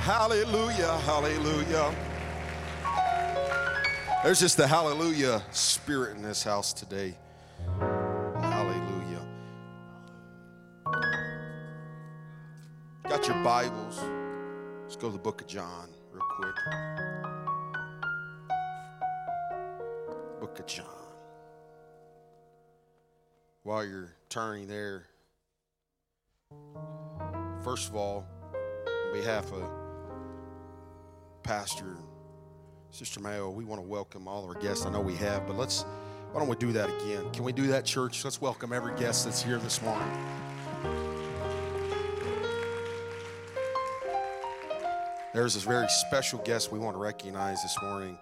Hallelujah, hallelujah. There's just the hallelujah spirit in this house today. Hallelujah. Got your Bibles? Let's go to the book of John real quick. Book of John. While you're turning there, first of all, on behalf of Pastor Sister Mayo, we want to welcome all of our guests. I know we have, but let's, why don't we do that again? Can we do that, church? Let's welcome every guest that's here this morning. There's this very special guest we want to recognize this morning,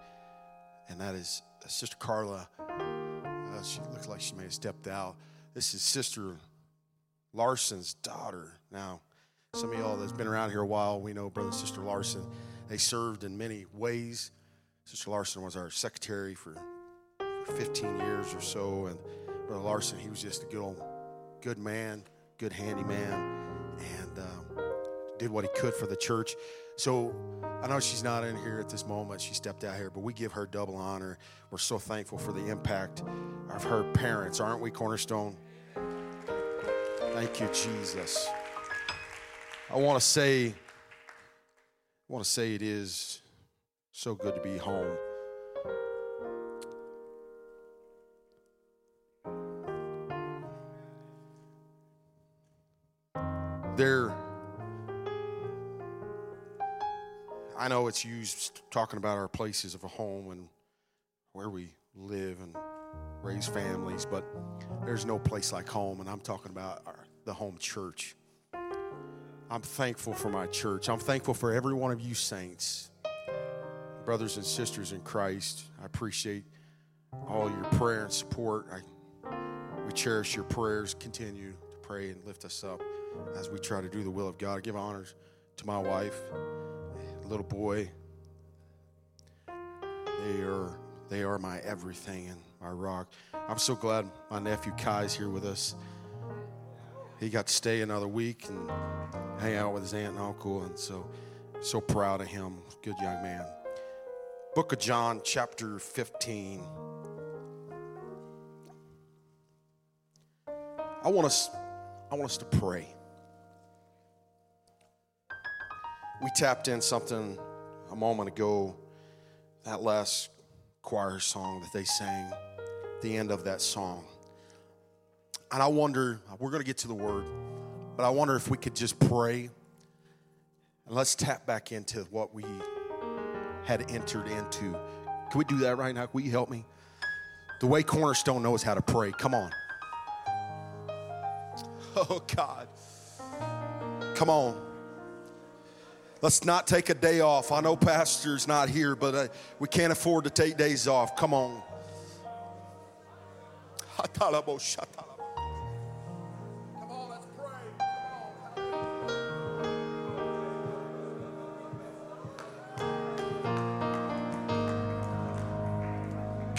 and that is Sister Carla. Uh, she looks like she may have stepped out. This is Sister Larson's daughter. Now, some of y'all that's been around here a while, we know Brother Sister Larson. They served in many ways. Sister Larson was our secretary for, for 15 years or so, and Brother Larson, he was just a good old, good man, good handyman, and um, did what he could for the church. So I know she's not in here at this moment. She stepped out here, but we give her double honor. We're so thankful for the impact of her parents, aren't we, Cornerstone? Thank you, Jesus. I want to say, I want to say it is so good to be home. There, I know it's used talking about our places of a home and where we live and raise families, but there's no place like home, and I'm talking about our, the home church. I'm thankful for my church. I'm thankful for every one of you saints, brothers and sisters in Christ. I appreciate all your prayer and support. I, we cherish your prayers. Continue to pray and lift us up as we try to do the will of God. I give honors to my wife, little boy. They are they are my everything and my rock. I'm so glad my nephew Kai is here with us. He got to stay another week and hang out with his aunt and uncle, and so so proud of him. Good young man. Book of John, chapter 15. I want us, I want us to pray. We tapped in something a moment ago, that last choir song that they sang, the end of that song. And I wonder, we're going to get to the word, but I wonder if we could just pray and let's tap back into what we had entered into. Can we do that right now? Will you help me? The way Cornerstone knows how to pray. Come on. Oh, God. Come on. Let's not take a day off. I know Pastor's not here, but uh, we can't afford to take days off. Come on.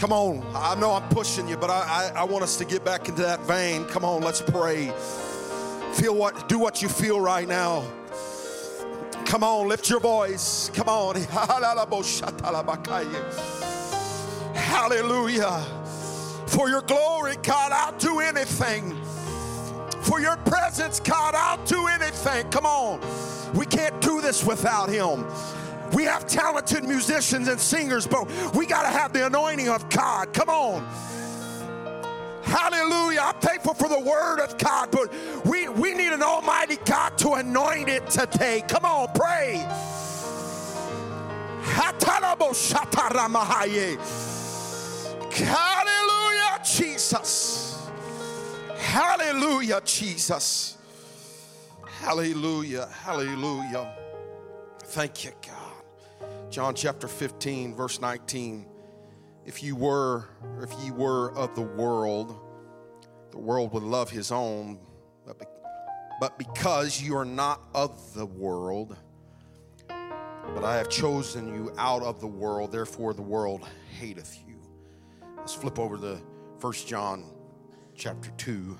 Come on. I know I'm pushing you, but I, I, I, want us to get back into that vein. Come on, let's pray. Feel what, do what you feel right now. Come on, lift your voice. Come on. Hallelujah. For your glory, God, I'll do anything. For your presence, God, I'll do anything. Come on. We can't do this without Him. We have talented musicians and singers, but we got to have the anointing of God. Come on. Hallelujah. I'm thankful for the word of God, but we, we need an almighty God to anoint it today. Come on, pray. Hallelujah, Jesus. Hallelujah, Jesus. Hallelujah, hallelujah. Thank you, God. John chapter 15, verse 19. If you were, if ye were of the world, the world would love his own, but, be, but because you are not of the world, but I have chosen you out of the world, therefore the world hateth you. Let's flip over to 1 John chapter 2.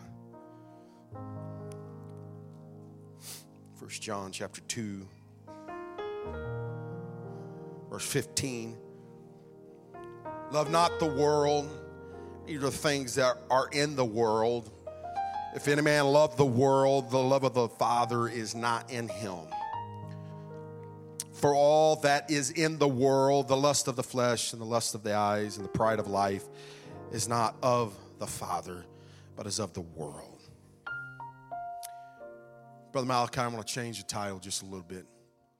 1 John chapter 2. Verse 15. Love not the world, either the things that are in the world. If any man love the world, the love of the Father is not in him. For all that is in the world, the lust of the flesh and the lust of the eyes and the pride of life, is not of the Father, but is of the world. Brother Malachi, I want to change the title just a little bit.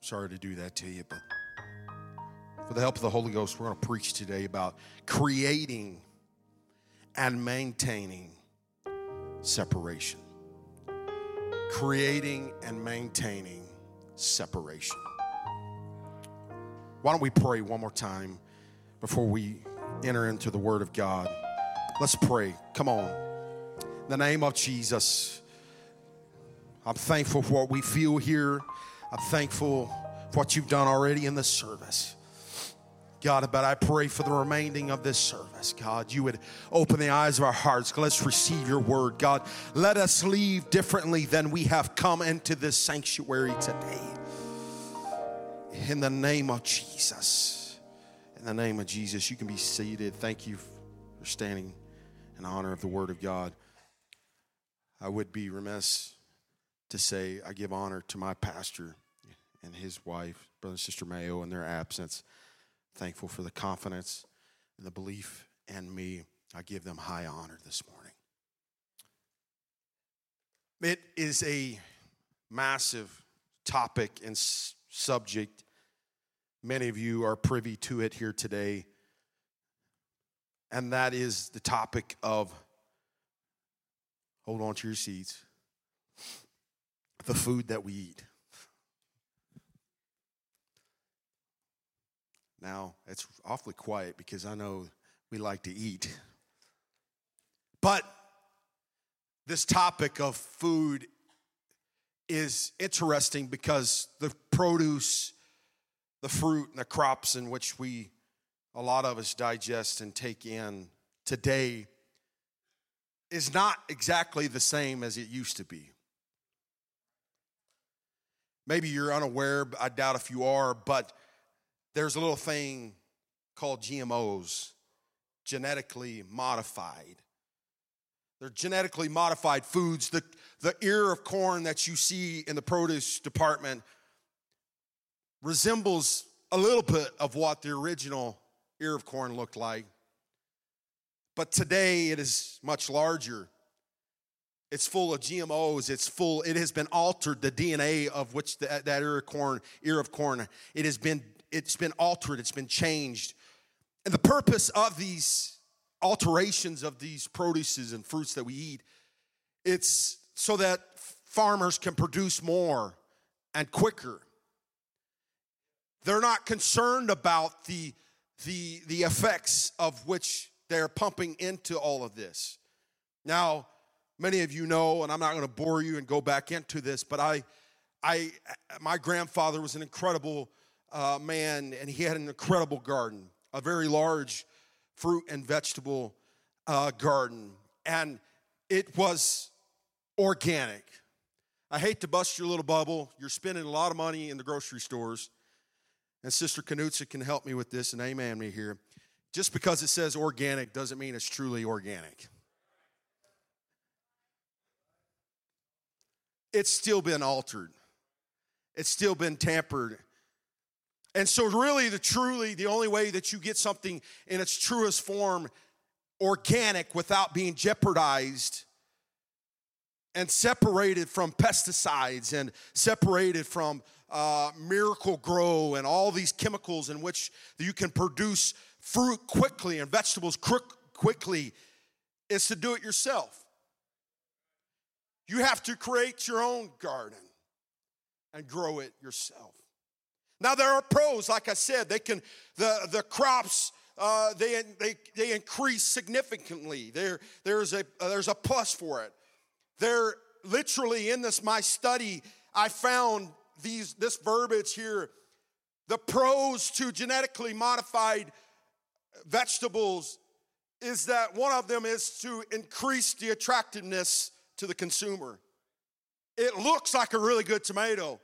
Sorry to do that to you, but for the help of the Holy Ghost, we're going to preach today about creating and maintaining separation. Creating and maintaining separation. Why don't we pray one more time before we enter into the Word of God? Let's pray. Come on. In the name of Jesus, I'm thankful for what we feel here. I'm thankful for what you've done already in this service. God, but I pray for the remaining of this service, God, you would open the eyes of our hearts. Let's receive your word, God. Let us leave differently than we have come into this sanctuary today. In the name of Jesus. In the name of Jesus, you can be seated. Thank you for standing in honor of the word of God. I would be remiss to say I give honor to my pastor and his wife, brother and sister Mayo, in their absence thankful for the confidence and the belief in me. I give them high honor this morning. It is a massive topic and subject. Many of you are privy to it here today. And that is the topic of, hold on to your seats, the food that we eat. Now, it's awfully quiet because I know we like to eat. But this topic of food is interesting because the produce, the fruit, and the crops in which we, a lot of us, digest and take in today is not exactly the same as it used to be. Maybe you're unaware, I doubt if you are, but there's a little thing called GMOs, genetically modified. They're genetically modified foods. The, the ear of corn that you see in the produce department resembles a little bit of what the original ear of corn looked like. But today it is much larger. It's full of GMOs. It's full, it has been altered, the DNA of which the, that ear of corn, ear of corn, it has been it's been altered, it's been changed. And the purpose of these alterations of these produces and fruits that we eat, it's so that farmers can produce more and quicker. They're not concerned about the, the, the effects of which they're pumping into all of this. Now, many of you know, and I'm not going to bore you and go back into this, but I, I, my grandfather was an incredible uh, man, and he had an incredible garden, a very large fruit and vegetable uh, garden, and it was organic. I hate to bust your little bubble. You're spending a lot of money in the grocery stores. And Sister Knutsa can help me with this, and amen me here. Just because it says organic doesn't mean it's truly organic. It's still been altered, it's still been tampered and so, really, the truly, the only way that you get something in its truest form, organic, without being jeopardized and separated from pesticides and separated from uh, Miracle-Gro and all these chemicals in which you can produce fruit quickly and vegetables quickly, is to do it yourself. You have to create your own garden and grow it yourself. Now there are pros, like I said, they can the the crops uh, they, they they increase significantly. There there's a there's a plus for it. There literally in this my study I found these this verbiage here. The pros to genetically modified vegetables is that one of them is to increase the attractiveness to the consumer. It looks like a really good tomato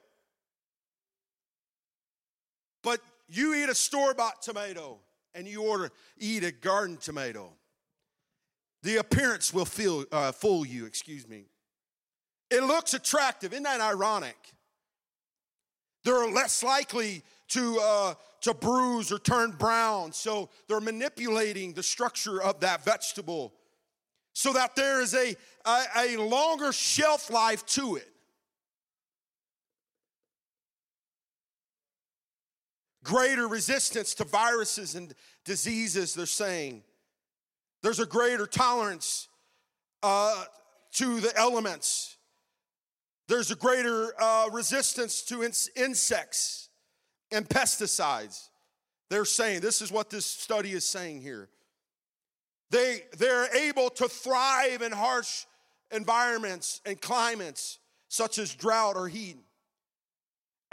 But you eat a store bought tomato and you order eat a garden tomato. The appearance will feel, uh, fool you, excuse me. It looks attractive. Isn't that ironic? They're less likely to, uh, to bruise or turn brown. So they're manipulating the structure of that vegetable so that there is a, a, a longer shelf life to it. Greater resistance to viruses and diseases, they're saying. There's a greater tolerance uh, to the elements. There's a greater uh, resistance to in- insects and pesticides. They're saying, this is what this study is saying here. They, they're able to thrive in harsh environments and climates such as drought or heat.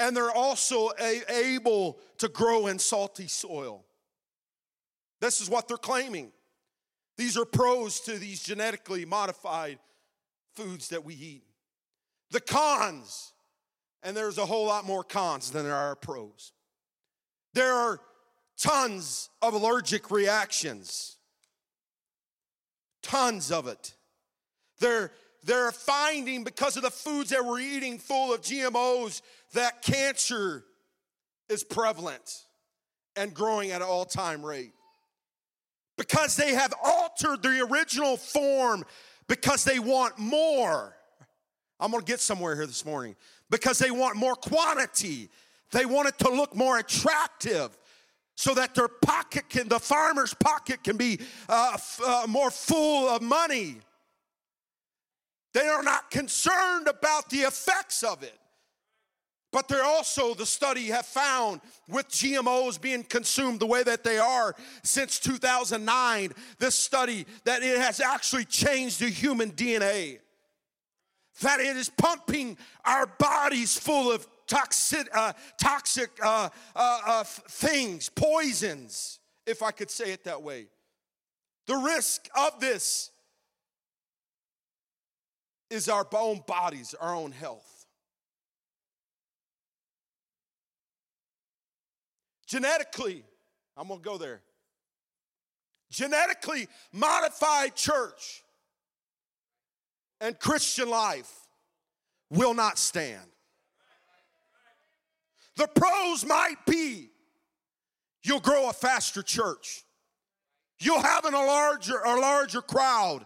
And they're also able to grow in salty soil. This is what they're claiming. These are pros to these genetically modified foods that we eat. The cons, and there's a whole lot more cons than there are pros. There are tons of allergic reactions, tons of it. They're, they're finding because of the foods that we're eating full of GMOs that cancer is prevalent and growing at an all time rate because they have altered the original form because they want more. I'm gonna get somewhere here this morning. Because they want more quantity, they want it to look more attractive so that their pocket can, the farmer's pocket can be uh, f- uh, more full of money. They are not concerned about the effects of it. But they're also, the study have found with GMOs being consumed the way that they are since 2009, this study that it has actually changed the human DNA. That it is pumping our bodies full of toxic, uh, toxic uh, uh, uh things, poisons, if I could say it that way. The risk of this is our own bodies, our own health. Genetically, I'm gonna go there. Genetically modified church and Christian life will not stand. The pros might be you'll grow a faster church. You'll have an, a larger a larger crowd.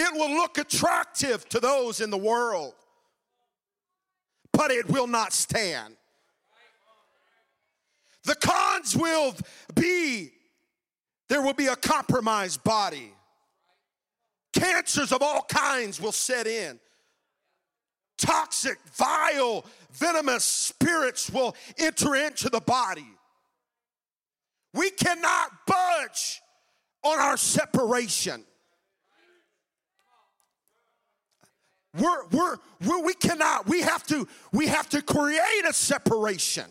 It will look attractive to those in the world. But it will not stand. The cons will be there will be a compromised body. Cancers of all kinds will set in. Toxic, vile, venomous spirits will enter into the body. We cannot budge on our separation. We're, we're, we're, we cannot, we have to, we have to create a separation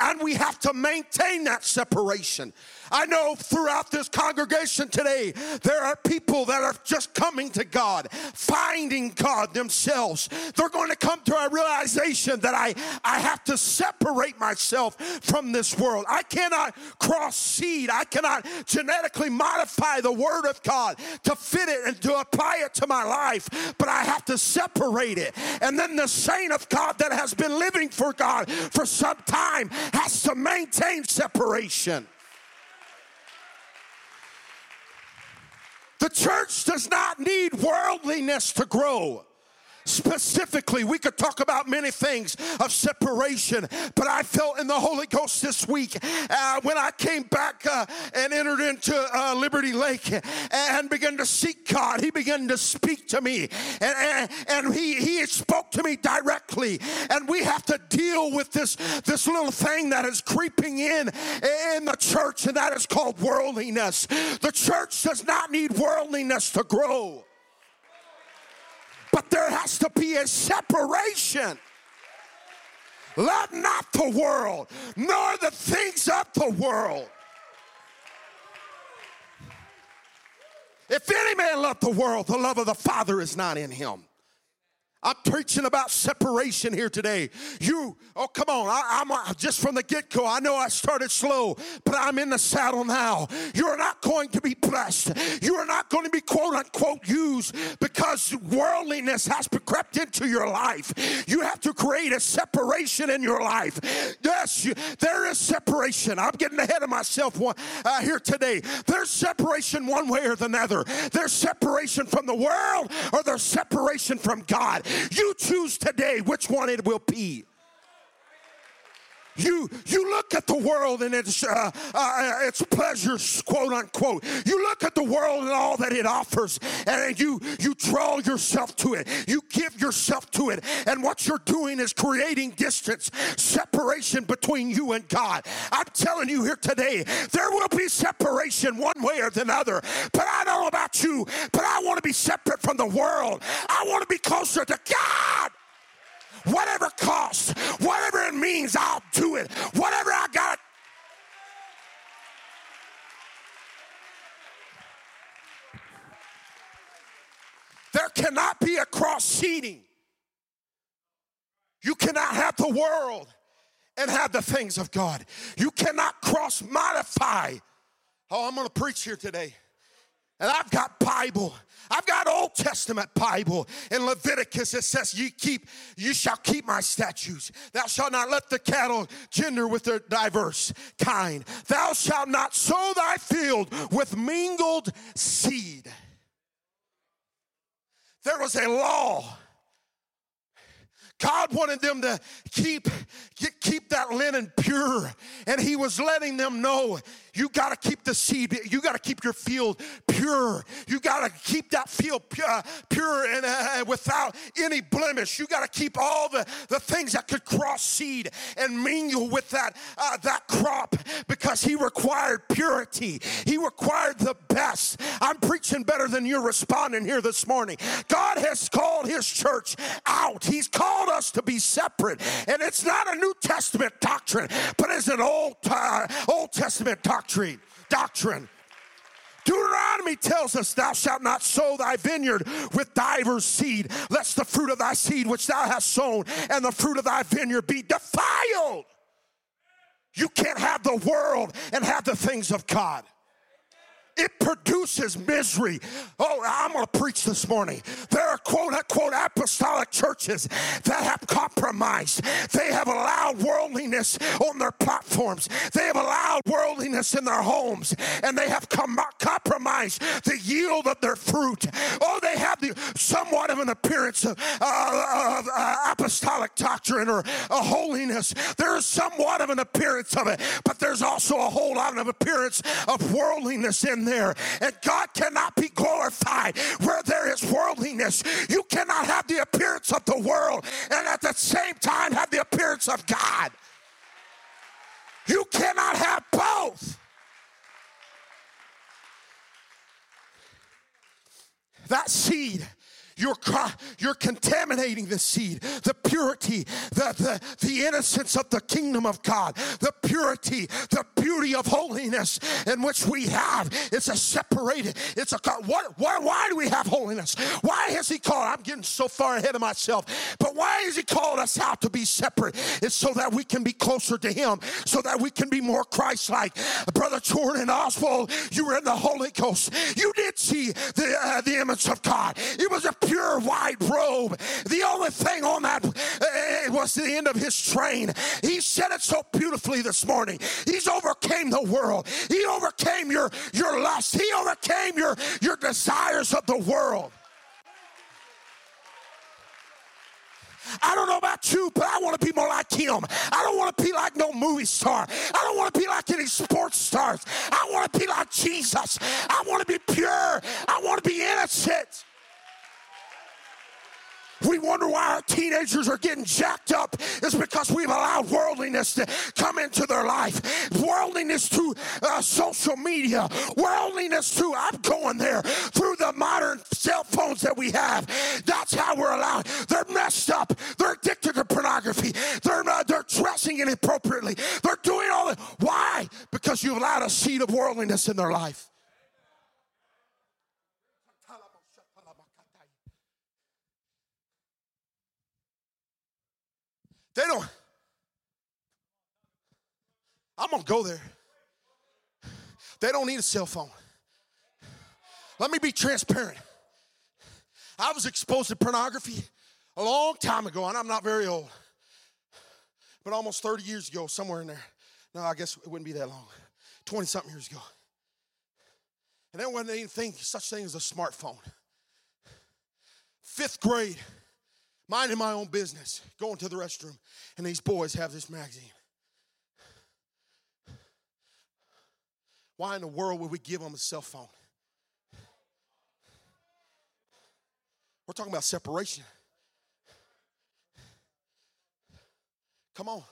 and we have to maintain that separation. I know throughout this congregation today, there are people that are just coming to God, finding God themselves. They're going to come to a realization that I, I have to separate myself from this world. I cannot cross seed, I cannot genetically modify the Word of God to fit it and to apply it to my life, but I have to separate it. And then the saint of God that has been living for God for some time has to maintain separation. The church does not need worldliness to grow. Specifically, we could talk about many things of separation, but I felt in the Holy Ghost this week uh, when I came back uh, and entered into uh, Liberty Lake and began to seek God. He began to speak to me, and, and, and he, he spoke to me directly. And we have to deal with this, this little thing that is creeping in in the church, and that is called worldliness. The church does not need worldliness to grow. But there has to be a separation. Love not the world, nor the things of the world. If any man love the world, the love of the Father is not in him. I'm preaching about separation here today. You, oh, come on. I, am uh, just from the get go. I know I started slow, but I'm in the saddle now. You're not going to be blessed. You are not going to be quote unquote used because worldliness has crept into your life. You have to create a separation in your life. Yes, you, there is separation. I'm getting ahead of myself one, uh, here today. There's separation one way or the other. There's separation from the world or there's separation from God. You choose today which one it will be. You, you look at the world and its, uh, uh, its pleasures, quote unquote. You look at the world and all that it offers, and you, you draw yourself to it. You give yourself to it. And what you're doing is creating distance, separation between you and God. I'm telling you here today, there will be separation one way or the other. But I don't know about you, but I want to be separate from the world. I want to be closer to God whatever cost, whatever it means, I'll do it. Whatever I got. There cannot be a cross seeding. You cannot have the world and have the things of God. You cannot cross modify. Oh, I'm going to preach here today. And I've got Bible. I've got Old Testament Bible. In Leviticus, it says, "You keep, you shall keep my statutes. Thou shalt not let the cattle gender with their diverse kind. Thou shalt not sow thy field with mingled seed." There was a law. God wanted them to keep, keep that linen pure, and He was letting them know you got to keep the seed, you got to keep your field pure. You got to keep that field pure, pure and uh, without any blemish. You got to keep all the, the things that could cross seed and mingle with that, uh, that crop because he required purity. He required the best. I'm preaching better than you're responding here this morning. God has called his church out. He's called us to be separate. And it's not a New Testament doctrine, but it's an Old, uh, Old Testament doctrine doctrine. Doctrine. Deuteronomy tells us, Thou shalt not sow thy vineyard with divers seed, lest the fruit of thy seed which thou hast sown and the fruit of thy vineyard be defiled. You can't have the world and have the things of God it produces misery. Oh, I'm going to preach this morning. There are quote unquote apostolic churches that have compromised. They have allowed worldliness on their platforms, they have allowed worldliness in their homes, and they have com- compromised the yield of their fruit. Oh, they have the, somewhat of an appearance of, uh, of uh, apostolic doctrine or a holiness. There is somewhat of an appearance of it, but there's also a whole lot of appearance of worldliness in there. And God cannot be glorified where there is worldliness. You cannot have the appearance of the world and at the same time have the appearance of God. You cannot have both. That seed you're, you're contaminating the seed, the purity, the, the, the innocence of the kingdom of God, the purity, the beauty of holiness in which we have. It's a separated, it's a, what, what, why do we have holiness? Why has he called, I'm getting so far ahead of myself, but why has he called us out to be separate? It's so that we can be closer to him, so that we can be more Christ-like. Brother Jordan Oswald, you were in the Holy Ghost. You did see the, uh, the image of God. It was a pure white robe. The only thing on that uh, was the end of his train. He said it so beautifully this morning. He's overcame the world. He overcame your, your lust. He overcame your, your desires of the world. I don't know about you, but I want to be more like him. I don't want to be like no movie star. I don't want to be like any sports stars. I want to be like Jesus. I want to be pure. I want to be innocent. We wonder why our teenagers are getting jacked up is because we've allowed worldliness to come into their life. Worldliness through uh, social media, worldliness through, I'm going there, through the modern cell phones that we have. That's how we're allowed. They're messed up. They're addicted to pornography. They're, uh, they're dressing inappropriately. They're doing all that. Why? Because you've allowed a seed of worldliness in their life. They don't. I'm going to go there. They don't need a cell phone. Let me be transparent. I was exposed to pornography a long time ago, and I'm not very old, but almost 30 years ago, somewhere in there. No, I guess it wouldn't be that long. 20 something years ago. And there wasn't anything, such thing as a smartphone. Fifth grade, minding my own business, going to the restroom, and these boys have this magazine. Why in the world would we give them a cell phone? We're talking about separation. Come on.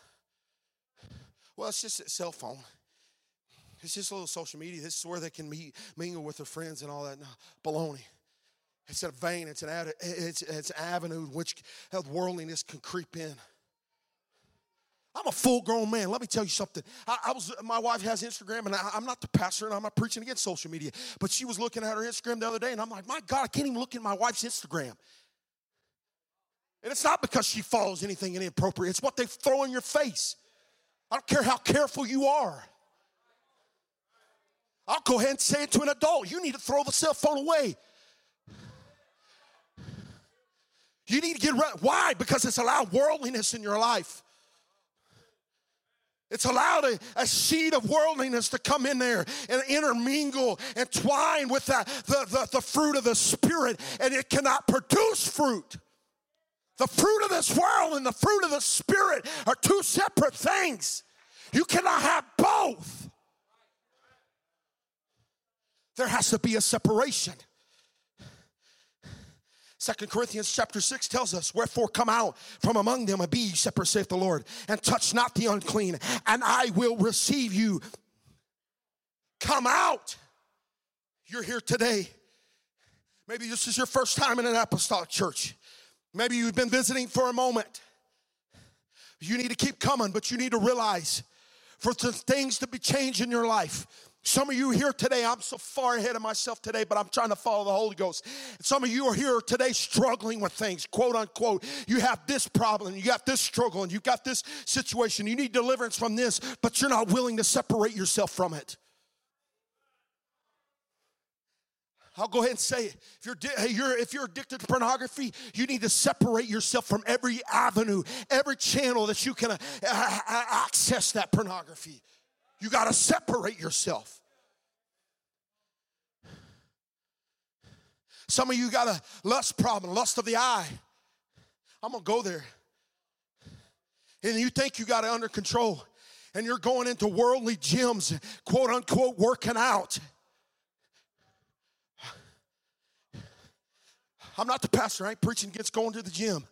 Well, it's just a cell phone. It's just a little social media. This is where they can meet, mingle with their friends and all that. No, baloney. It's a vein. It's an it's, it's an avenue in which worldliness can creep in. I'm a full grown man. Let me tell you something. I, I was my wife has Instagram, and I, am not the pastor, and I'm not preaching against social media. But she was looking at her Instagram the other day, and I'm like, my God, I can't even look at my wife's Instagram. And it's not because she follows anything inappropriate. It's what they throw in your face. I don't care how careful you are. I'll go ahead and say it to an adult. You need to throw the cell phone away. You need to get rid. Why? Because it's allowed worldliness in your life. It's allowed a, a, seed of worldliness to come in there and intermingle and twine with the, the, the, the fruit of the Spirit, and it cannot produce fruit. The fruit of this world and the fruit of the Spirit are two separate things. You cannot have both. There has to be a separation. Second Corinthians chapter 6 tells us, Wherefore come out from among them and be ye separate, saith the Lord, and touch not the unclean, and I will receive you. Come out. You're here today. Maybe this is your first time in an apostolic church. Maybe you've been visiting for a moment. You need to keep coming, but you need to realize for things to be changed in your life, some of you here today, I'm so far ahead of myself today, but I'm trying to follow the Holy Ghost. Some of you are here today struggling with things, quote unquote. You have this problem, you got this struggle, and you got this situation. You need deliverance from this, but you're not willing to separate yourself from it. I'll go ahead and say it. If you're, you're, if you're addicted to pornography, you need to separate yourself from every avenue, every channel that you can uh, access that pornography. You got to separate yourself. Some of you got a lust problem, lust of the eye. I'm going to go there. And you think you got it under control, and you're going into worldly gyms, quote unquote, working out. I'm not the pastor, I ain't preaching against going to the gym.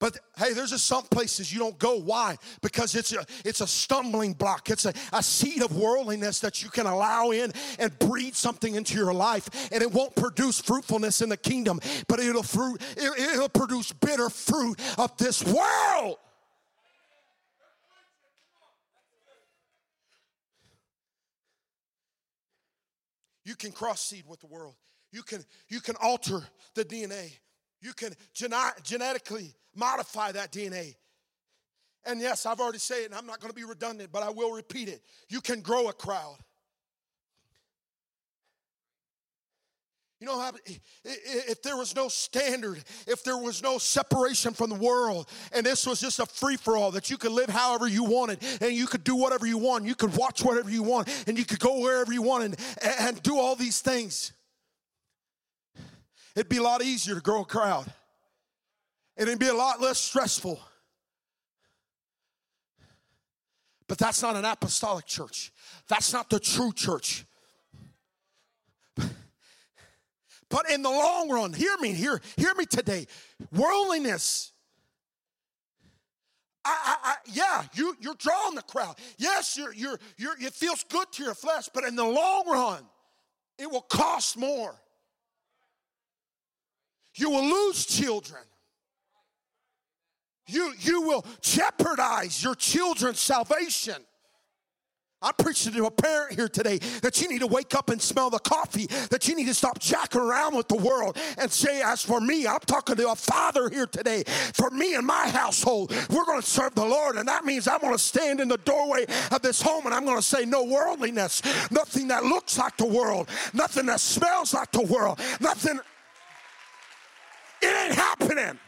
But hey, there's just some places you don't go. Why? Because it's a it's a stumbling block. It's a, a seed of worldliness that you can allow in and breed something into your life, and it won't produce fruitfulness in the kingdom, but it'll fruit it, it'll produce bitter fruit of this world. You can cross seed with the world. You can you can alter the DNA. You can genetically modify that DNA. And yes, I've already said it, and I'm not going to be redundant, but I will repeat it. You can grow a crowd. You know, if there was no standard, if there was no separation from the world, and this was just a free for all, that you could live however you wanted, and you could do whatever you want, you could watch whatever you want, and you could go wherever you want and, and do all these things, it'd be a lot easier to grow a crowd and it'd be a lot less stressful. But that's not an apostolic church. That's not the true church. But in the long run, hear me, hear, hear me today. Worldliness. I, I, I, yeah, you, you're drawing the crowd. Yes, you're, you're, you're, it feels good to your flesh, but in the long run, it will cost more. You will lose children you, you will jeopardize your children's salvation. I'm preaching to a parent here today that you need to wake up and smell the coffee, that you need to stop jacking around with the world and say, As for me, I'm talking to a father here today. For me and my household, we're going to serve the Lord. And that means I'm going to stand in the doorway of this home and I'm going to say, No worldliness, nothing that looks like the world, nothing that smells like the world, nothing. Ain't happening.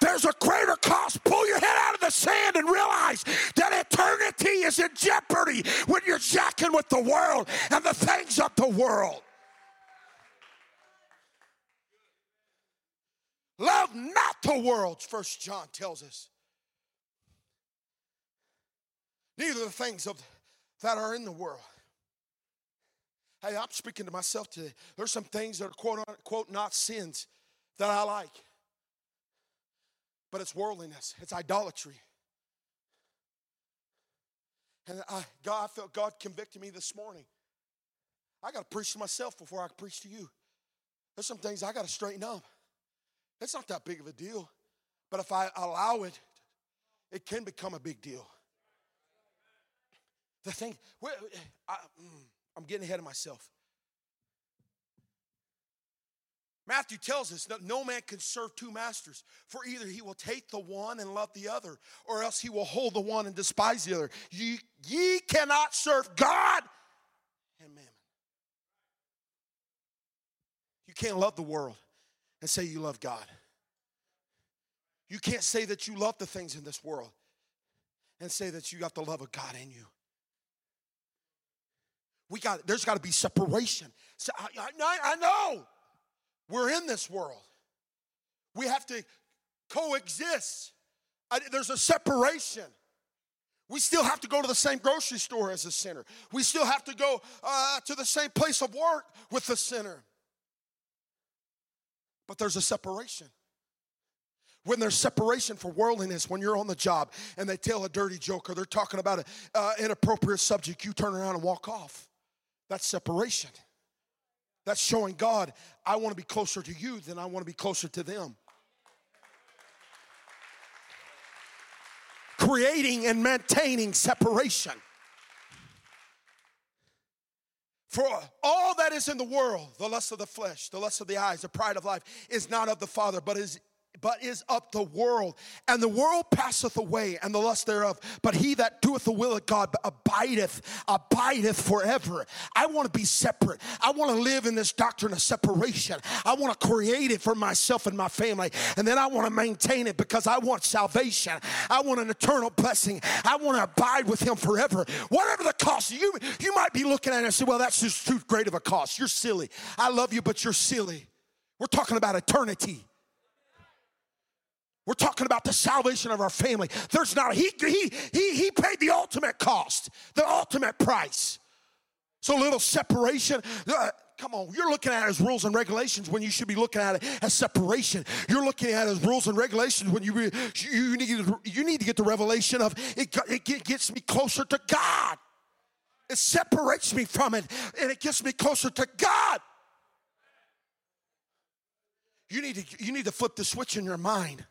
There's a greater cost. Pull your head out of the sand and realize that eternity is in jeopardy when you're jacking with the world and the things of the world. Love not the world, First John tells us. Neither the things of that are in the world. Hey, I'm speaking to myself today. There's some things that are quote unquote not sins that I like but it's worldliness, it's idolatry. And I, God, I felt God convicted me this morning. I got to preach to myself before I preach to you. There's some things I got to straighten up. It's not that big of a deal, but if I allow it, it can become a big deal. The thing, I, mm, I'm getting ahead of myself. Matthew tells us that no man can serve two masters, for either he will take the one and love the other, or else he will hold the one and despise the other. Ye, ye cannot serve God and mammon. You can't love the world and say you love God. You can't say that you love the things in this world and say that you got the love of God in you. We got there's got to be separation. So I, I, I know we're in this world. We have to coexist. I, there's a separation. We still have to go to the same grocery store as a sinner. We still have to go uh, to the same place of work with the sinner. But there's a separation. When there's separation for worldliness, when you're on the job and they tell a dirty joke or they're talking about an uh, inappropriate subject, you turn around and walk off. That's separation. That's showing God, I want to be closer to you than I want to be closer to them. Creating and maintaining separation. For all that is in the world, the lust of the flesh, the lust of the eyes, the pride of life, is not of the Father, but is but is of the world. And the world passeth away, and the lust thereof. But he that doeth the will of God abideth, abideth forever. I want to be separate. I want to live in this doctrine of separation. I want to create it for myself and my family. And then I want to maintain it because I want salvation. I want an eternal blessing. I want to abide with him forever. Whatever the cost, you, you might be looking at it and say, well, that's just too great of a cost. You're silly. I love you, but you're silly. We're talking about eternity. We're talking about the salvation of our family. There's not, he, he, he, he paid the ultimate cost, the ultimate price. So, little separation. Uh, come on, you're looking at it as rules and regulations when you should be looking at it as separation. You're looking at it as rules and regulations when you, you, need, you need to get the revelation of it, it gets me closer to God. It separates me from it and it gets me closer to God. You need to, you need to flip the switch in your mind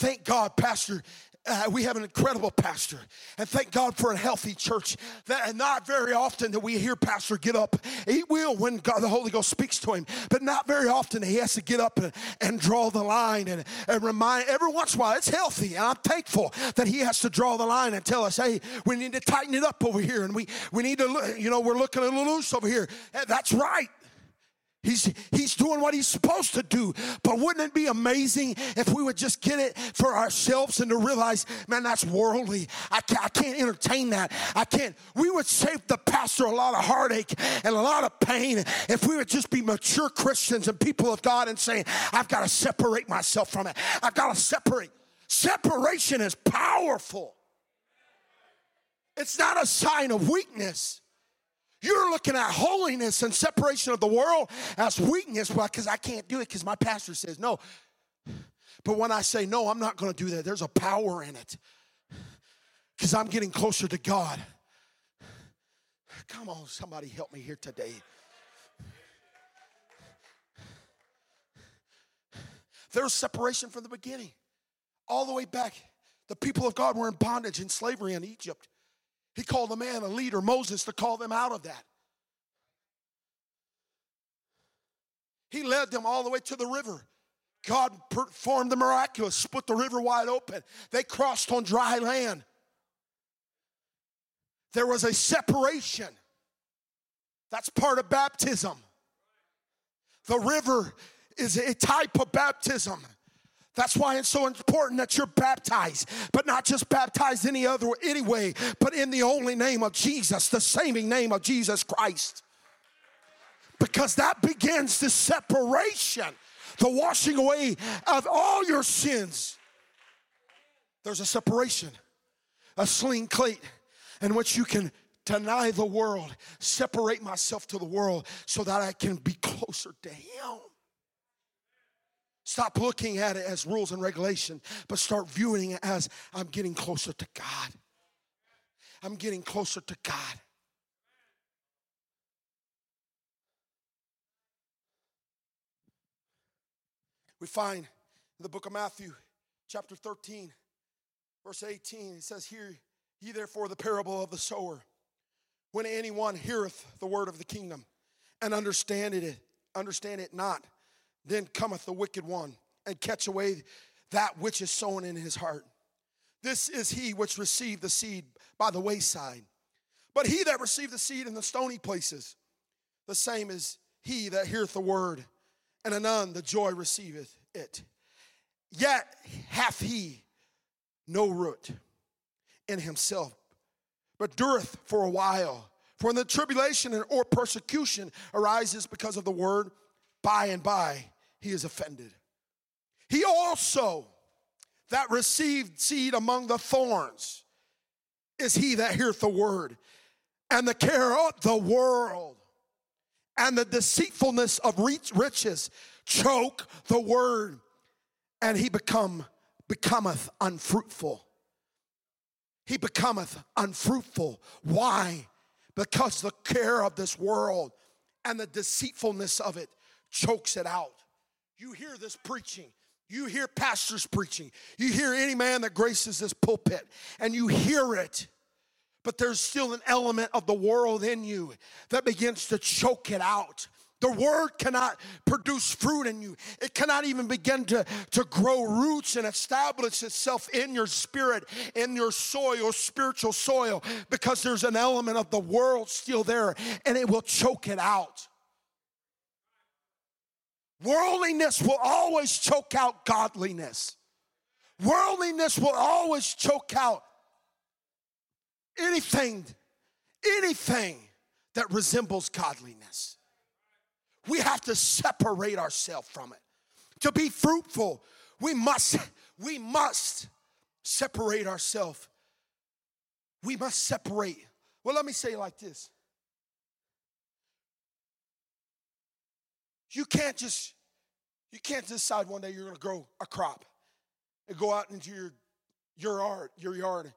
Thank God, Pastor. Uh, we have an incredible pastor, and thank God for a healthy church. That and not very often that we hear pastor get up. He will when God, the Holy Ghost speaks to him, but not very often he has to get up and, and draw the line and, and remind. Every once in a while, it's healthy, and I'm thankful that he has to draw the line and tell us, "Hey, we need to tighten it up over here, and we we need to, you know, we're looking a little loose over here." That's right. He's, he's doing what he's supposed to do. But wouldn't it be amazing if we would just get it for ourselves and to realize, man, that's worldly. I can't, I can't entertain that. I can't. We would save the pastor a lot of heartache and a lot of pain if we would just be mature Christians and people of God and saying, I've got to separate myself from it. I've got to separate. Separation is powerful. It's not a sign of weakness. You're looking at holiness and separation of the world as weakness. Because I can't do it because my pastor says no. But when I say no, I'm not going to do that, there's a power in it because I'm getting closer to God. Come on, somebody help me here today. There's separation from the beginning, all the way back The people of God were in bondage and slavery in Egypt. He called a man, a leader, Moses, to call them out of that. He led them all the way to the river. God performed the miraculous, split the river wide open. They crossed on dry land. There was a separation. That's part of baptism. The river is a type of baptism. That's why it's so important that you're baptized, but not just baptized any other any way, but in the only name of Jesus, the saving name of Jesus Christ. Because that begins the separation, the washing away of all your sins. There's a separation, a sling plate in which you can deny the world, separate myself to the world so that I can be closer to Him. Stop looking at it as rules and regulation, but start viewing it as I'm getting closer to God. I'm getting closer to God. We find in the book of Matthew, chapter 13, verse 18, it says, Hear ye therefore the parable of the sower. When anyone heareth the word of the kingdom and understand it, understand it not, then cometh the wicked one and catch away that which is sown in his heart. This is he which received the seed by the wayside. But he that received the seed in the stony places, the same is he that heareth the word, and anon the joy receiveth it. Yet hath he no root in himself, but dureth for a while. For when the tribulation or persecution arises because of the word, by and by he is offended. He also that received seed among the thorns is he that heareth the word, and the care of the world and the deceitfulness of riches choke the word, and he become becometh unfruitful. He becometh unfruitful. Why? Because the care of this world and the deceitfulness of it chokes it out. You hear this preaching. You hear pastors preaching. You hear any man that graces this pulpit, and you hear it. But there's still an element of the world in you that begins to choke it out. The word cannot produce fruit in you. It cannot even begin to, to grow roots and establish itself in your spirit, in your soil, spiritual soil, because there's an element of the world still there and it will choke it out. Worldliness will always choke out godliness. Worldliness will always choke out anything, anything that resembles godliness. We have to separate ourselves from it. To be fruitful, we must, we must separate ourselves. We must separate. Well, let me say it like this. You can't just you can't decide one day you're going to grow a crop and go out into your your yard, your yard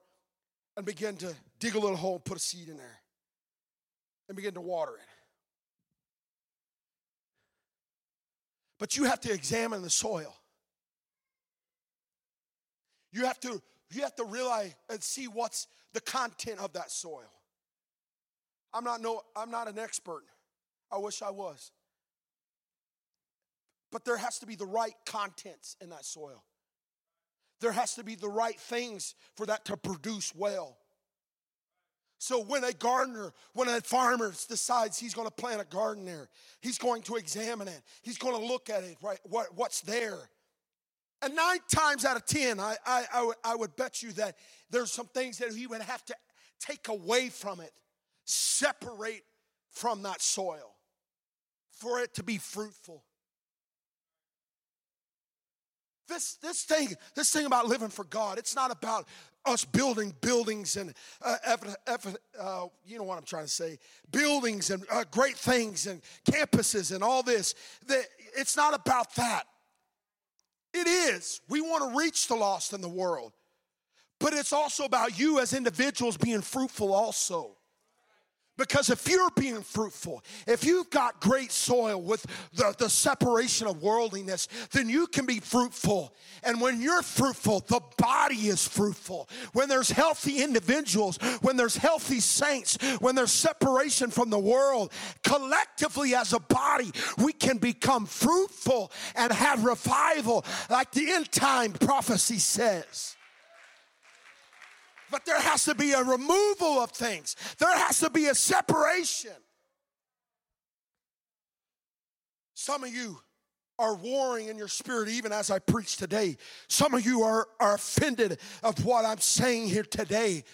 and begin to dig a little hole and put a seed in there and begin to water it. But you have to examine the soil. You have to you have to realize and see what's the content of that soil. I'm not no I'm not an expert. I wish I was. But there has to be the right contents in that soil. There has to be the right things for that to produce well. So when a gardener, when a farmer decides he's going to plant a garden there, he's going to examine it. He's going to look at it, right? What, what's there? And nine times out of ten, I, I, I, would, I would bet you that there's some things that he would have to take away from it, separate from that soil for it to be fruitful. This, this thing, this thing about living for God, it's not about us building buildings and uh, uh, you know what I'm trying to say, buildings and uh, great things and campuses and all this. It's not about that. It is. We want to reach the lost in the world, but it's also about you as individuals being fruitful also. Because if you're being fruitful, if you've got great soil with the, the separation of worldliness, then you can be fruitful. And when you're fruitful, the body is fruitful. When there's healthy individuals, when there's healthy saints, when there's separation from the world, collectively as a body, we can become fruitful and have revival, like the end time prophecy says. But there has to be a removal of things, there has to be a separation. Some of you are warring in your spirit even as I preach today. Some of you are, are offended of what I'm saying here today.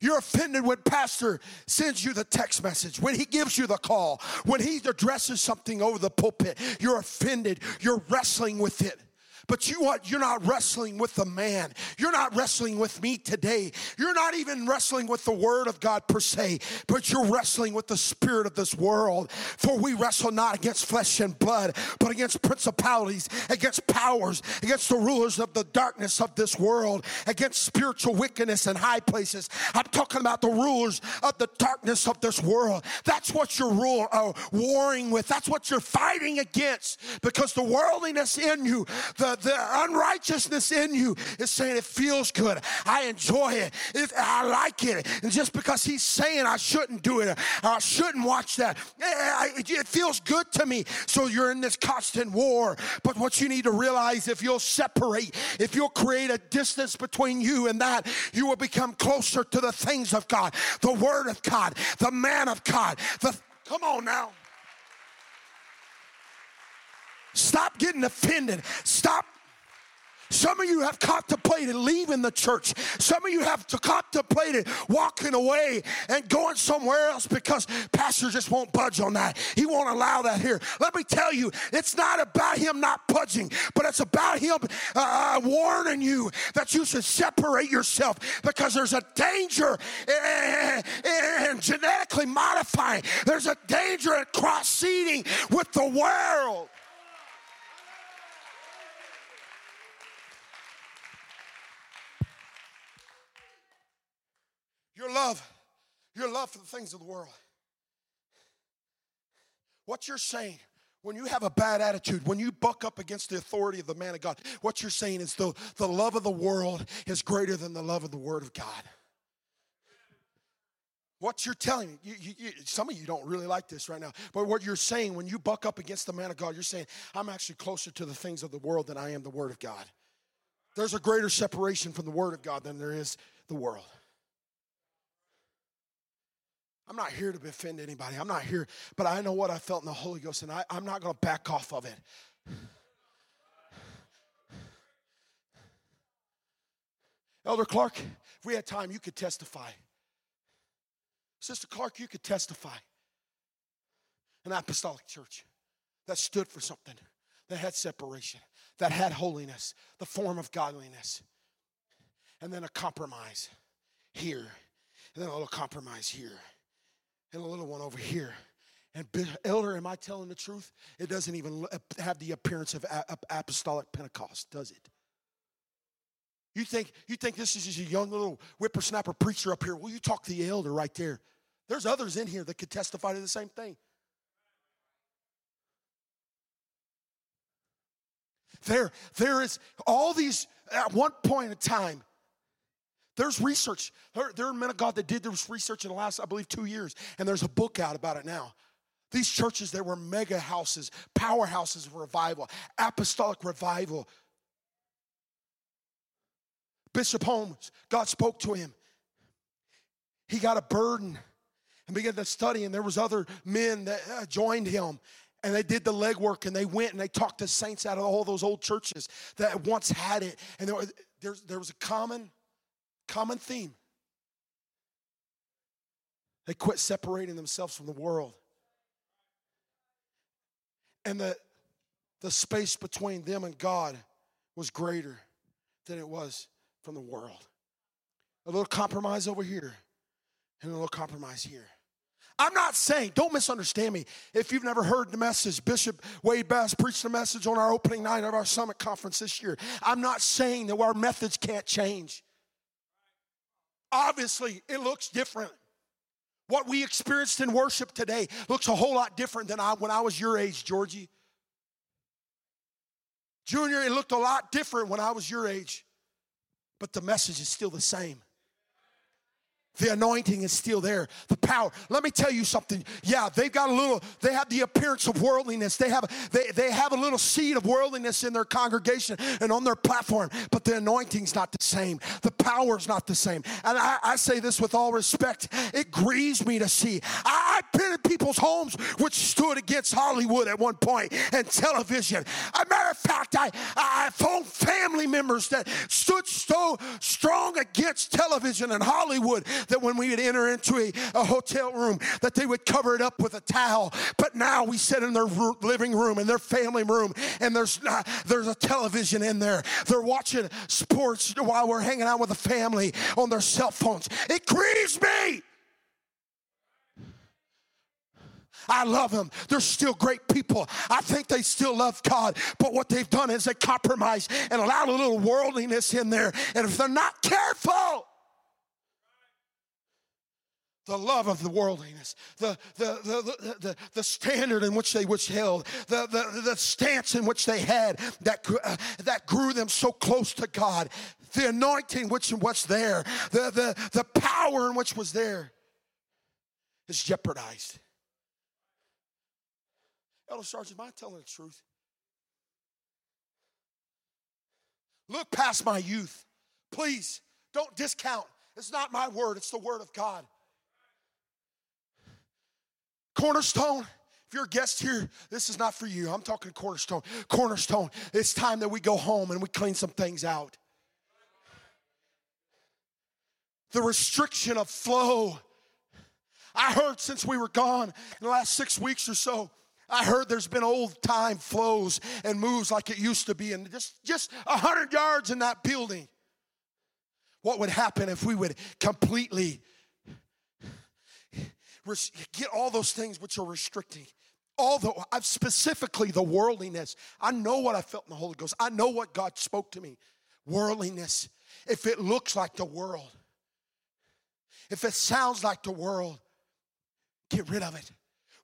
You're offended when pastor sends you the text message, when he gives you the call, when he addresses something over the pulpit. You're offended. You're wrestling with it. But you what? You're not wrestling with the man. You're not wrestling with me today. You're not even wrestling with the word of God per se, but you're wrestling with the spirit of this world. For we wrestle not against flesh and blood, but against principalities, against powers, against the rulers of the darkness of this world, against spiritual wickedness in high places. I'm talking about the rulers of the darkness of this world. That's what you're rule, uh, warring with. That's what you're fighting against because the worldliness in you, the the, unrighteousness in you is saying it feels good. I enjoy it. it. I like it. And just because he's saying I shouldn't do it, I shouldn't watch that, eh, it feels good to me. So you're in this constant war. But what you need to realize if you'll separate, if you'll create a distance between you and that, you will become closer to the things of God, the Word of God, the man of God. The, come on now. Stop getting offended. Stop some of you have contemplated leaving the church. Some of you have contemplated walking away and going somewhere else because pastor just won't budge on that. He won't allow that here. Let me tell you, it's not about him not budging, but it's about him uh, uh warning you that you should separate yourself because there's a danger in, in genetically modifying. There's a danger in cross seeding with the world. Your love, your love for the things of the world. What you're saying when you have a bad attitude, when you buck up against the authority of the man of God, what you're saying is the, the love of the world is greater than the love of the Word of God. What you're telling me, you, you, you, some of you don't really like this right now, but what you're saying when you buck up against the man of God, you're saying, I'm actually closer to the things of the world than I am the Word of God. There's a greater separation from the Word of God than there is the world. I'm not here to offend anybody. I'm not here, but I know what I felt in the Holy Ghost, and I, I'm not going to back off of it. Elder Clark, if we had time, you could testify. Sister Clark, you could testify. An apostolic church that stood for something, that had separation, that had holiness, the form of godliness, and then a compromise here, and then a little compromise here and a little one over here. And elder, am I telling the truth? It doesn't even have the appearance of apostolic Pentecost, does it? You think you think this is just a young little whippersnapper preacher up here? Well, you talk to the elder right there. There's others in here that could testify to the same thing. There, there is all these at one point in time there's research. There, there, are men of God that did this research in the last, I believe, two years, and there's a book out about it now. These churches, they were mega houses, powerhouses of revival, apostolic revival. Bishop Holmes, God spoke to him. He got a burden and began to study, and there was other men that uh, joined him and they did the legwork and they went and they talked to saints out of all those old churches that once had it and there, there was a common Common theme. They quit separating themselves from the world. And the, the space between them and God was greater than it was from the world. A little compromise over here and a little compromise here. I'm not saying, don't misunderstand me. If you've never heard the message, Bishop Wade Bass preached the message on our opening night of our summit conference this year. I'm not saying that our methods can't change. Obviously, it looks different. What we experienced in worship today looks a whole lot different than I, when I was your age, Georgie. Junior, it looked a lot different when I was your age, but the message is still the same. The anointing is still there. The power. Let me tell you something. Yeah, they've got a little, they have the appearance of worldliness. They have they, they have a little seed of worldliness in their congregation and on their platform, but the anointing's not the same. The power's not the same. And I, I say this with all respect. It grieves me to see. I, I've been in people's homes which stood against Hollywood at one point and television. A matter of fact, I, I phoned family members that stood so strong against television and Hollywood that when we would enter into a, a hotel room, that they would cover it up with a towel. But now we sit in their living room, in their family room, and there's not, there's a television in there. They're watching sports while we're hanging out with the family on their cell phones. It grieves me. I love them. They're still great people. I think they still love God. But what they've done is they compromise and allowed a little worldliness in there. And if they're not careful, the love of the worldliness, the, the, the, the, the, standard in which they was held, the, the, the stance in which they had that, uh, that grew them so close to God, the anointing which was there, the, the, the power in which was there is jeopardized. Elder Sergeant, am I telling the truth? Look past my youth. Please don't discount. It's not my word, it's the word of God. Cornerstone, if you're a guest here, this is not for you. I'm talking Cornerstone. Cornerstone, it's time that we go home and we clean some things out. The restriction of flow. I heard since we were gone in the last six weeks or so, I heard there's been old time flows and moves like it used to be, and just just a hundred yards in that building. What would happen if we would completely get all those things which are restricting. All the I've specifically the worldliness. I know what I felt in the Holy Ghost. I know what God spoke to me. Worldliness. If it looks like the world, if it sounds like the world, get rid of it.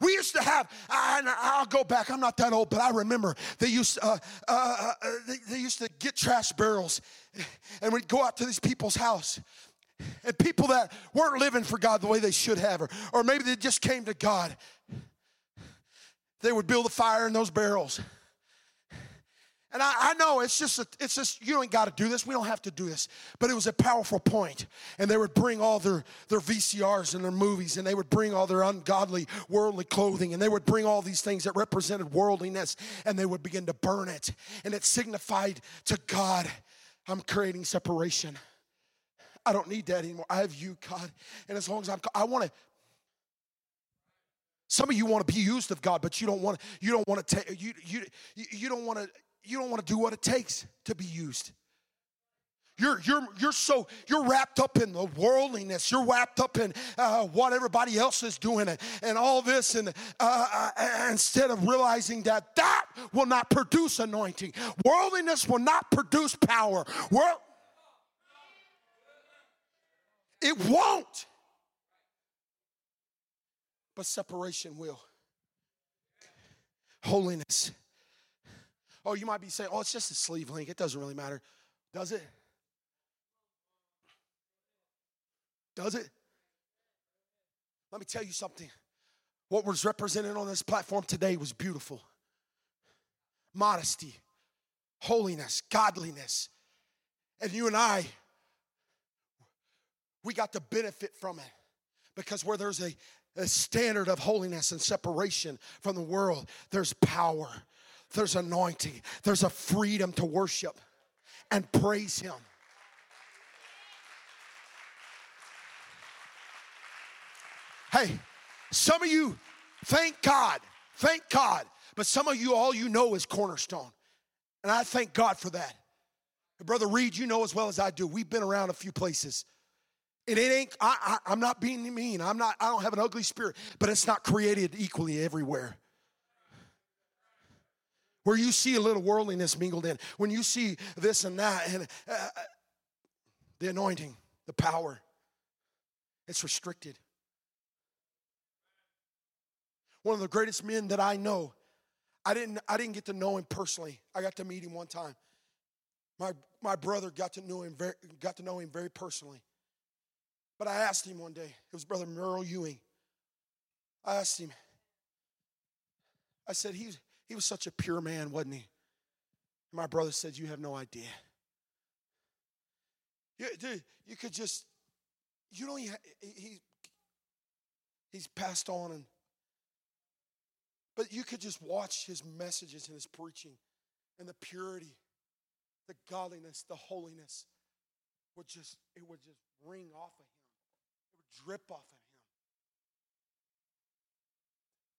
We used to have, and I'll go back, I'm not that old, but I remember they used, uh, uh, uh, they, they used to get trash barrels and we'd go out to these people's house and people that weren't living for God the way they should have, or, or maybe they just came to God, they would build a fire in those barrels. And I, I know it's just, a, it's just, you don't got to do this. We don't have to do this. But it was a powerful point. And they would bring all their, their VCRs and their movies, and they would bring all their ungodly, worldly clothing, and they would bring all these things that represented worldliness, and they would begin to burn it. And it signified to God, I'm creating separation. I don't need that anymore. I have you, God. And as long as I'm, I want to. Some of you want to be used of God, but you don't want. to. You don't want to take. You you you don't want to. You don't want to do what it takes to be used. You're, you're, you're so you're wrapped up in the worldliness you're wrapped up in uh, what everybody else is doing and, and all this and uh, uh, instead of realizing that that will not produce anointing worldliness will not produce power World, it won't. But separation will. Holiness. Oh, you might be saying, oh, it's just a sleeve link. It doesn't really matter. Does it? Does it? Let me tell you something. What was represented on this platform today was beautiful modesty, holiness, godliness. And you and I we got to benefit from it. Because where there's a, a standard of holiness and separation from the world, there's power, there's anointing, there's a freedom to worship and praise Him. Hey, some of you, thank God, thank God, but some of you, all you know is cornerstone. And I thank God for that. Brother Reed, you know as well as I do, we've been around a few places. And it ain't, I, I, I'm not being mean. I'm not, I don't have an ugly spirit, but it's not created equally everywhere. Where you see a little worldliness mingled in, when you see this and that, and uh the anointing, the power, it's restricted. one of the greatest men that I know. I didn't, I didn't get to know him personally. I got to meet him one time. My, my brother got to know him very, got to know him very personally. But I asked him one day, it was Brother Merle Ewing. I asked him, I said, he, he was such a pure man, wasn't he? My brother said, You have no idea. You, dude, you could just, you don't even, he, he's passed on and, but you could just watch his messages and his preaching and the purity, the godliness, the holiness would just, it would just ring off of him. Drip off of him.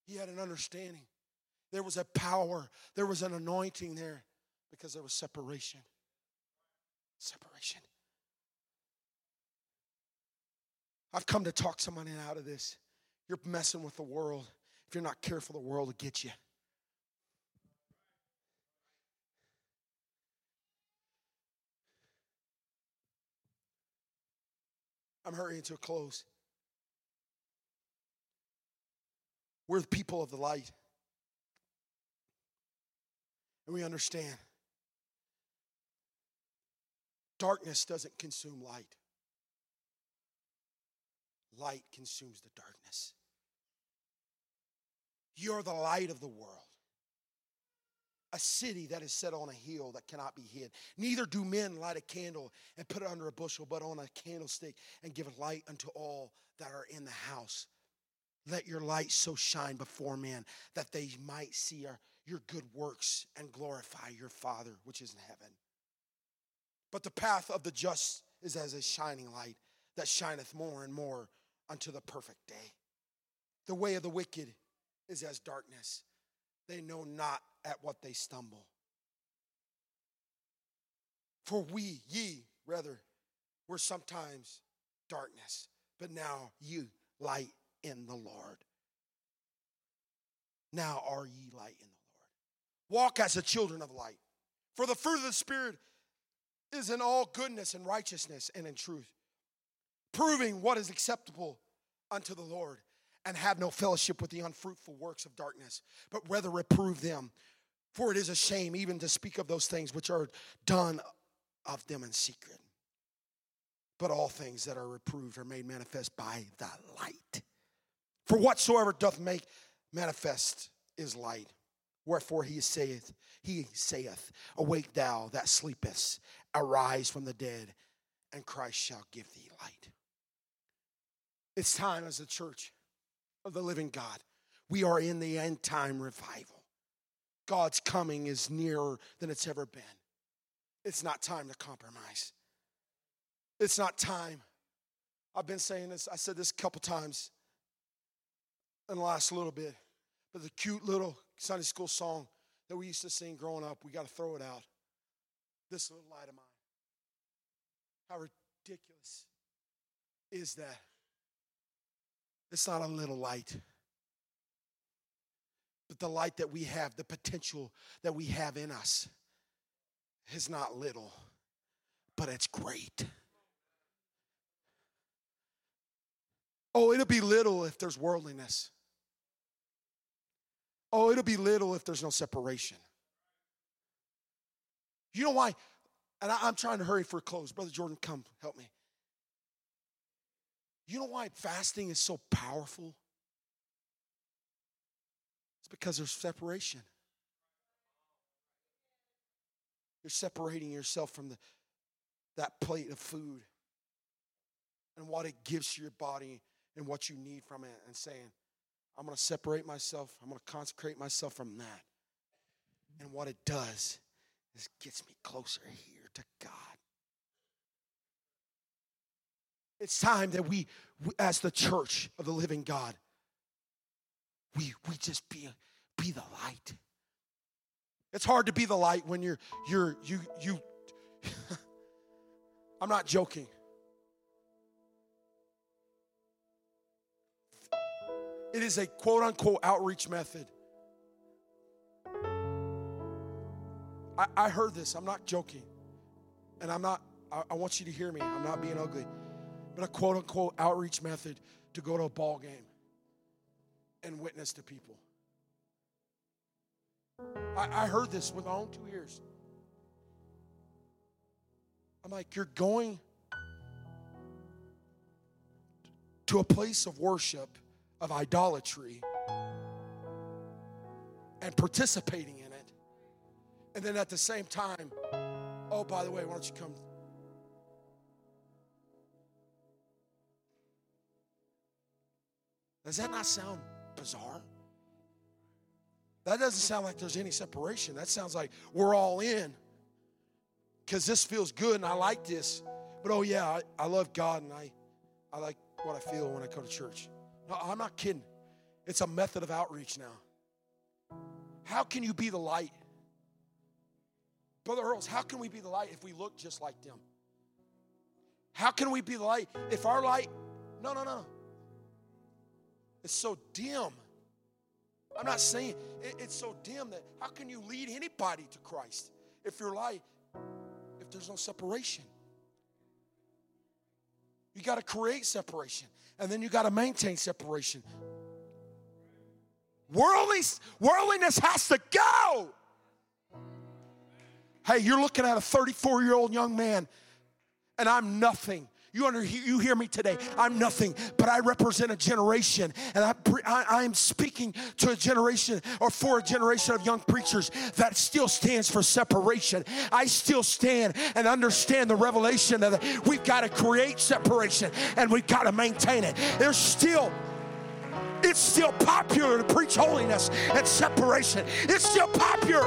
He had an understanding. There was a power, there was an anointing there because there was separation. Separation. I've come to talk somebody out of this. You're messing with the world. If you're not careful, the world will get you. I'm hurrying to a close. We're the people of the light. And we understand darkness doesn't consume light, light consumes the darkness. You're the light of the world. A city that is set on a hill that cannot be hid. Neither do men light a candle and put it under a bushel, but on a candlestick and give light unto all that are in the house. Let your light so shine before men that they might see our, your good works and glorify your Father which is in heaven. But the path of the just is as a shining light that shineth more and more unto the perfect day. The way of the wicked is as darkness. They know not at what they stumble. For we, ye, rather, were sometimes darkness, but now you light in the Lord. Now are ye light in the Lord. Walk as the children of light. For the fruit of the Spirit is in all goodness and righteousness and in truth, proving what is acceptable unto the Lord, and have no fellowship with the unfruitful works of darkness, but rather reprove them. For it is a shame even to speak of those things which are done of them in secret. But all things that are reproved are made manifest by the light. For whatsoever doth make manifest is light. Wherefore he saith, he saith, Awake thou that sleepest, arise from the dead, and Christ shall give thee light. It's time as a church of the living God. We are in the end time revival. God's coming is nearer than it's ever been. It's not time to compromise. It's not time. I've been saying this, I said this a couple times in the last little bit, but the cute little Sunday school song that we used to sing growing up, we got to throw it out. This little light of mine. How ridiculous is that? It's not a little light. But the light that we have, the potential that we have in us, is not little, but it's great. Oh, it'll be little if there's worldliness. Oh, it'll be little if there's no separation. You know why? And I, am trying to hurry for a close. Brother Jordan, come help me. You know why fasting is so powerful? Because there's separation. You're separating yourself from the, that plate of food and what it gives to your body and what you need from it, and saying, I'm going to separate myself, I'm going to consecrate myself from that. And what it does is gets me closer here to God. It's time that we, as the church of the living God, we, we just be, be the light. It's hard to be the light when you're, you're, you, you, I'm not joking. It is a quote unquote outreach method. I, I heard this, I'm not joking. And I'm not, I, I want you to hear me, I'm not being ugly. But a quote unquote outreach method to go to a ball game. And witness to people. I, I heard this with my own two ears. I'm like, you're going to a place of worship, of idolatry, and participating in it. And then at the same time, oh, by the way, why don't you come? Does that not sound That doesn't sound like there's any separation. That sounds like we're all in because this feels good and I like this. But oh, yeah, I, I love God and I, I like what I feel when I go to church. No, I'm not kidding. It's a method of outreach now. How can you be the light? Brother Earls, how can we be the light if we look just like them? How can we be the light if our light, no, no, no. It's so dim I'm not saying it, it's so dim that how can you lead anybody to Christ if you're light, if there's no separation? You got to create separation and then you got to maintain separation. Worldly, worldliness has to go. Hey, you're looking at a 34 year old young man, and I'm nothing. You, under, you hear me today. I'm nothing, but I represent a generation, and I, I, am speaking to a generation or for a generation of young preachers that still stands for separation. I still stand and understand the revelation that we've got to create separation and we've got to maintain it. There's still it's still popular to preach holiness and separation. It's still popular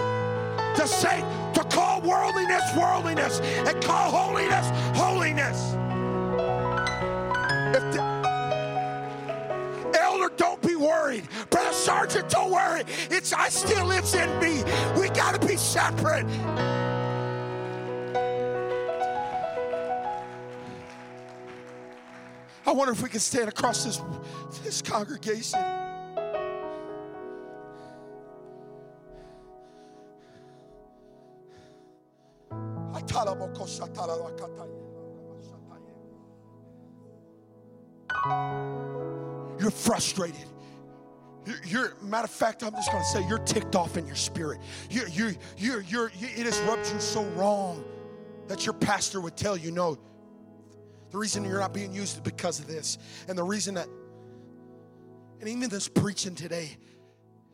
to say, to call worldliness worldliness and call holiness holiness. The, Elder, don't be worried. Brother Sergeant, don't worry. It's I still lives in me. We got to be separate. I wonder if we can stand across this, this congregation. You're frustrated. You're, you're, matter of fact, I'm just going to say you're ticked off in your spirit. You, you, you, you're, you, it has rubbed you so wrong that your pastor would tell you, no, the reason you're not being used is because of this. And the reason that, and even this preaching today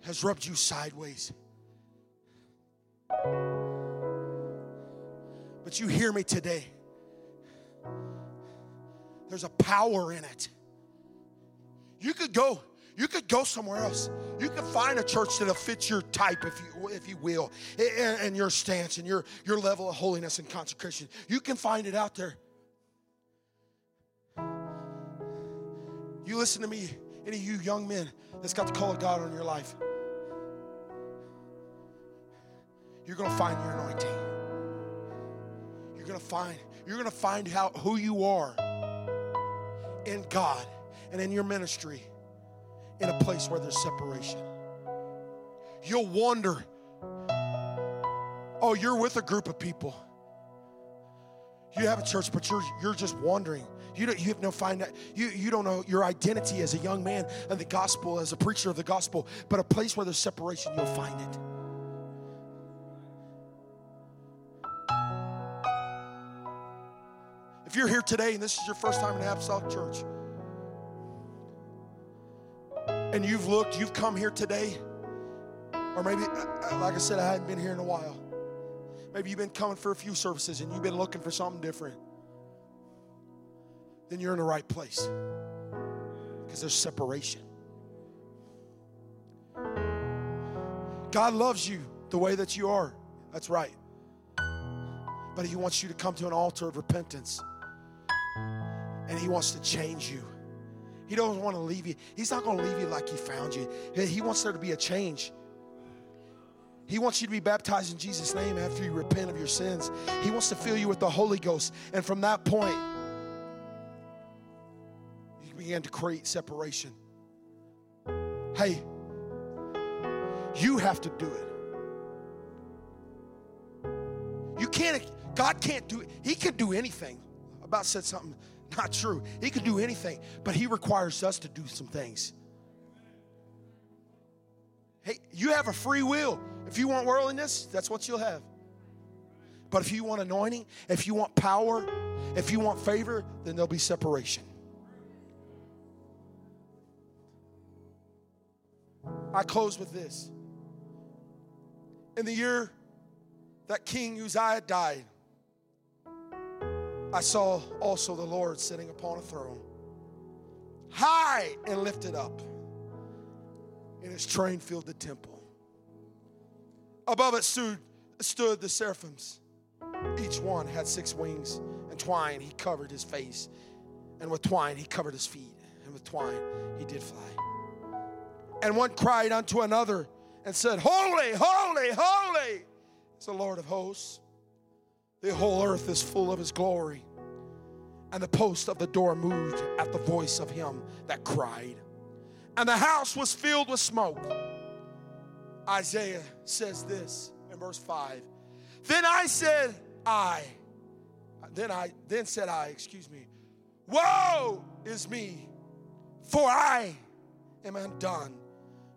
has rubbed you sideways. But you hear me today. There's a power in it. You could go, you could go somewhere else. You could find a church that'll fit your type, if you if you will, and, and your stance and your, your level of holiness and consecration. You can find it out there. You listen to me, any of you young men that's got the call of God on your life. You're gonna find your anointing. You're gonna find, you're gonna find out who you are in God and in your ministry in a place where there's separation. You'll wonder, oh, you're with a group of people. You have a church, but you're you're just wandering. You don't you have no find you you don't know your identity as a young man and the gospel, as a preacher of the gospel, but a place where there's separation, you'll find it. If you're here today and this is your first time in Apostolic Church, and you've looked, you've come here today, or maybe, uh, uh, like I said, I hadn't been here in a while. Maybe you've been coming for a few services and you've been looking for something different. Then you're in the right place because there's separation. God loves you the way that you are. That's right. But He wants you to come to an altar of repentance and He wants to change you. He doesn't want to leave you. He's not going to leave you like He found you. He wants there to be a change. He wants you to be baptized in Jesus' name after you repent of your sins. He wants to fill you with the Holy Ghost. And from that point, you begin to create separation. Hey, you have to do it. You can't, God can't do it. He can do anything. About said something not true. He can do anything, but He requires us to do some things. Hey, you have a free will. If you want worldliness, that's what you'll have. But if you want anointing, if you want power, if you want favor, then there'll be separation. I close with this. In the year that King Uzziah died, I saw also the Lord sitting upon a throne, high and lifted up, and his train filled the temple. Above it stood, stood the seraphims. Each one had six wings, and twine he covered his face, and with twine he covered his feet, and with twine he did fly. And one cried unto another and said, Holy, holy, holy is the Lord of hosts. The whole earth is full of his glory. And the post of the door moved at the voice of him that cried. And the house was filled with smoke. Isaiah says this in verse 5. Then I said, I, then I, then said I, excuse me, Woe is me, for I am undone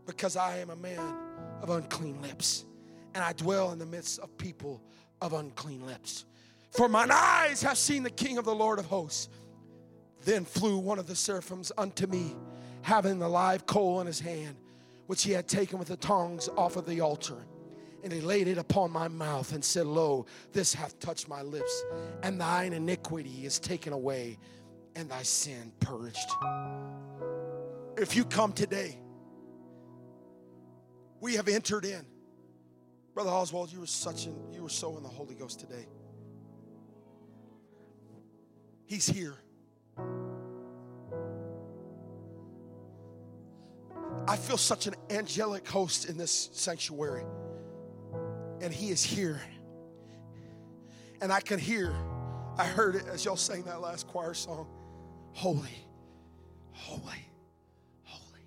because I am a man of unclean lips, and I dwell in the midst of people of unclean lips. For mine eyes have seen the King of the Lord of hosts. Then flew one of the seraphims unto me, having the live coal in his hand, which he had taken with the tongs off of the altar. And he laid it upon my mouth and said, Lo, this hath touched my lips, and thine iniquity is taken away, and thy sin purged. If you come today we have entered in. Brother Oswald, you were such an you were so in the Holy Ghost today. He's here. I feel such an angelic host in this sanctuary. And he is here. And I can hear, I heard it as y'all sang that last choir song. Holy, holy. Holy.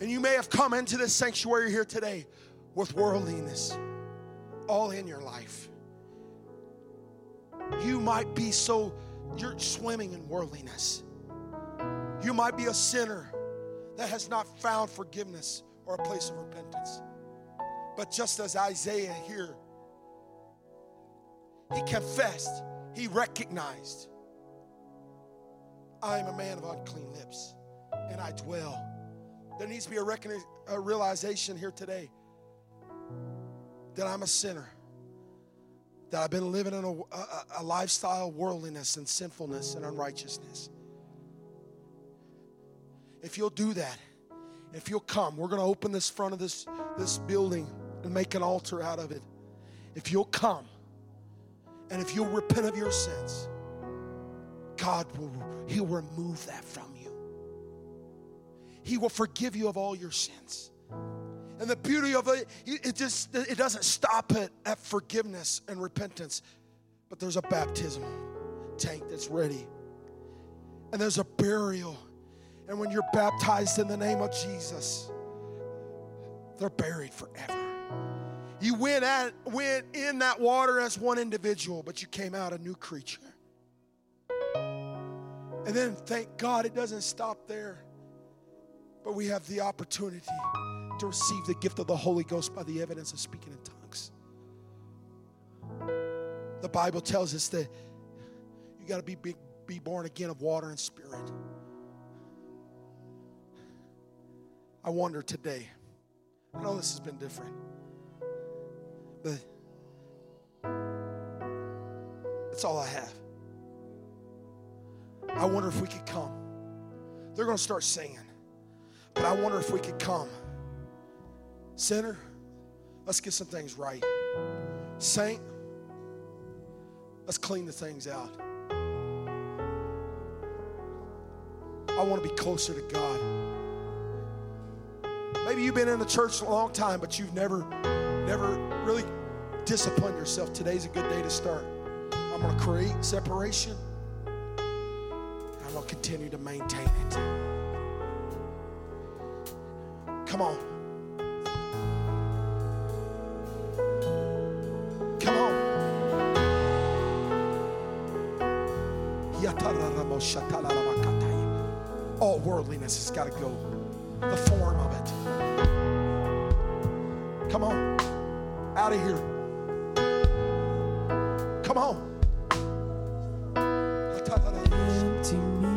And you may have come into this sanctuary here today with worldliness all in your life. You might be so, you're swimming in worldliness. You might be a sinner that has not found forgiveness or a place of repentance. But just as Isaiah here, he confessed, he recognized, I am a man of unclean lips, and I dwell there needs to be a, recognition, a realization here today that I'm a sinner, that I've been living in a, a, a lifestyle of worldliness and sinfulness and unrighteousness. If you'll do that, if you'll come, we're going to open this front of this, this building and make an altar out of it. If you'll come and if you'll repent of your sins, God will He'll remove that from you. He will forgive you of all your sins. And the beauty of it, it just it doesn't stop at, at forgiveness and repentance, but there's a baptism tank that's ready. And there's a burial. And when you're baptized in the name of Jesus, they're buried forever. You went at went in that water as one individual, but you came out a new creature. And then thank God it doesn't stop there. But we have the opportunity to receive the gift of the Holy Ghost by the evidence of speaking in tongues. The Bible tells us that you got to be, be, be born again of water and spirit. I wonder today, I know this has been different, but that's all I have. I wonder if we could come. They're going to start singing. But I wonder if we could come. Sinner, let's get some things right. Saint, let's clean the things out. I want to be closer to God. Maybe you've been in the church a long time, but you've never, never really disciplined yourself. Today's a good day to start. I'm going to create separation. I'm going to continue to maintain it. Come on. All worldliness has got to go. the form of it. Come on, out of here. Come on. Empty me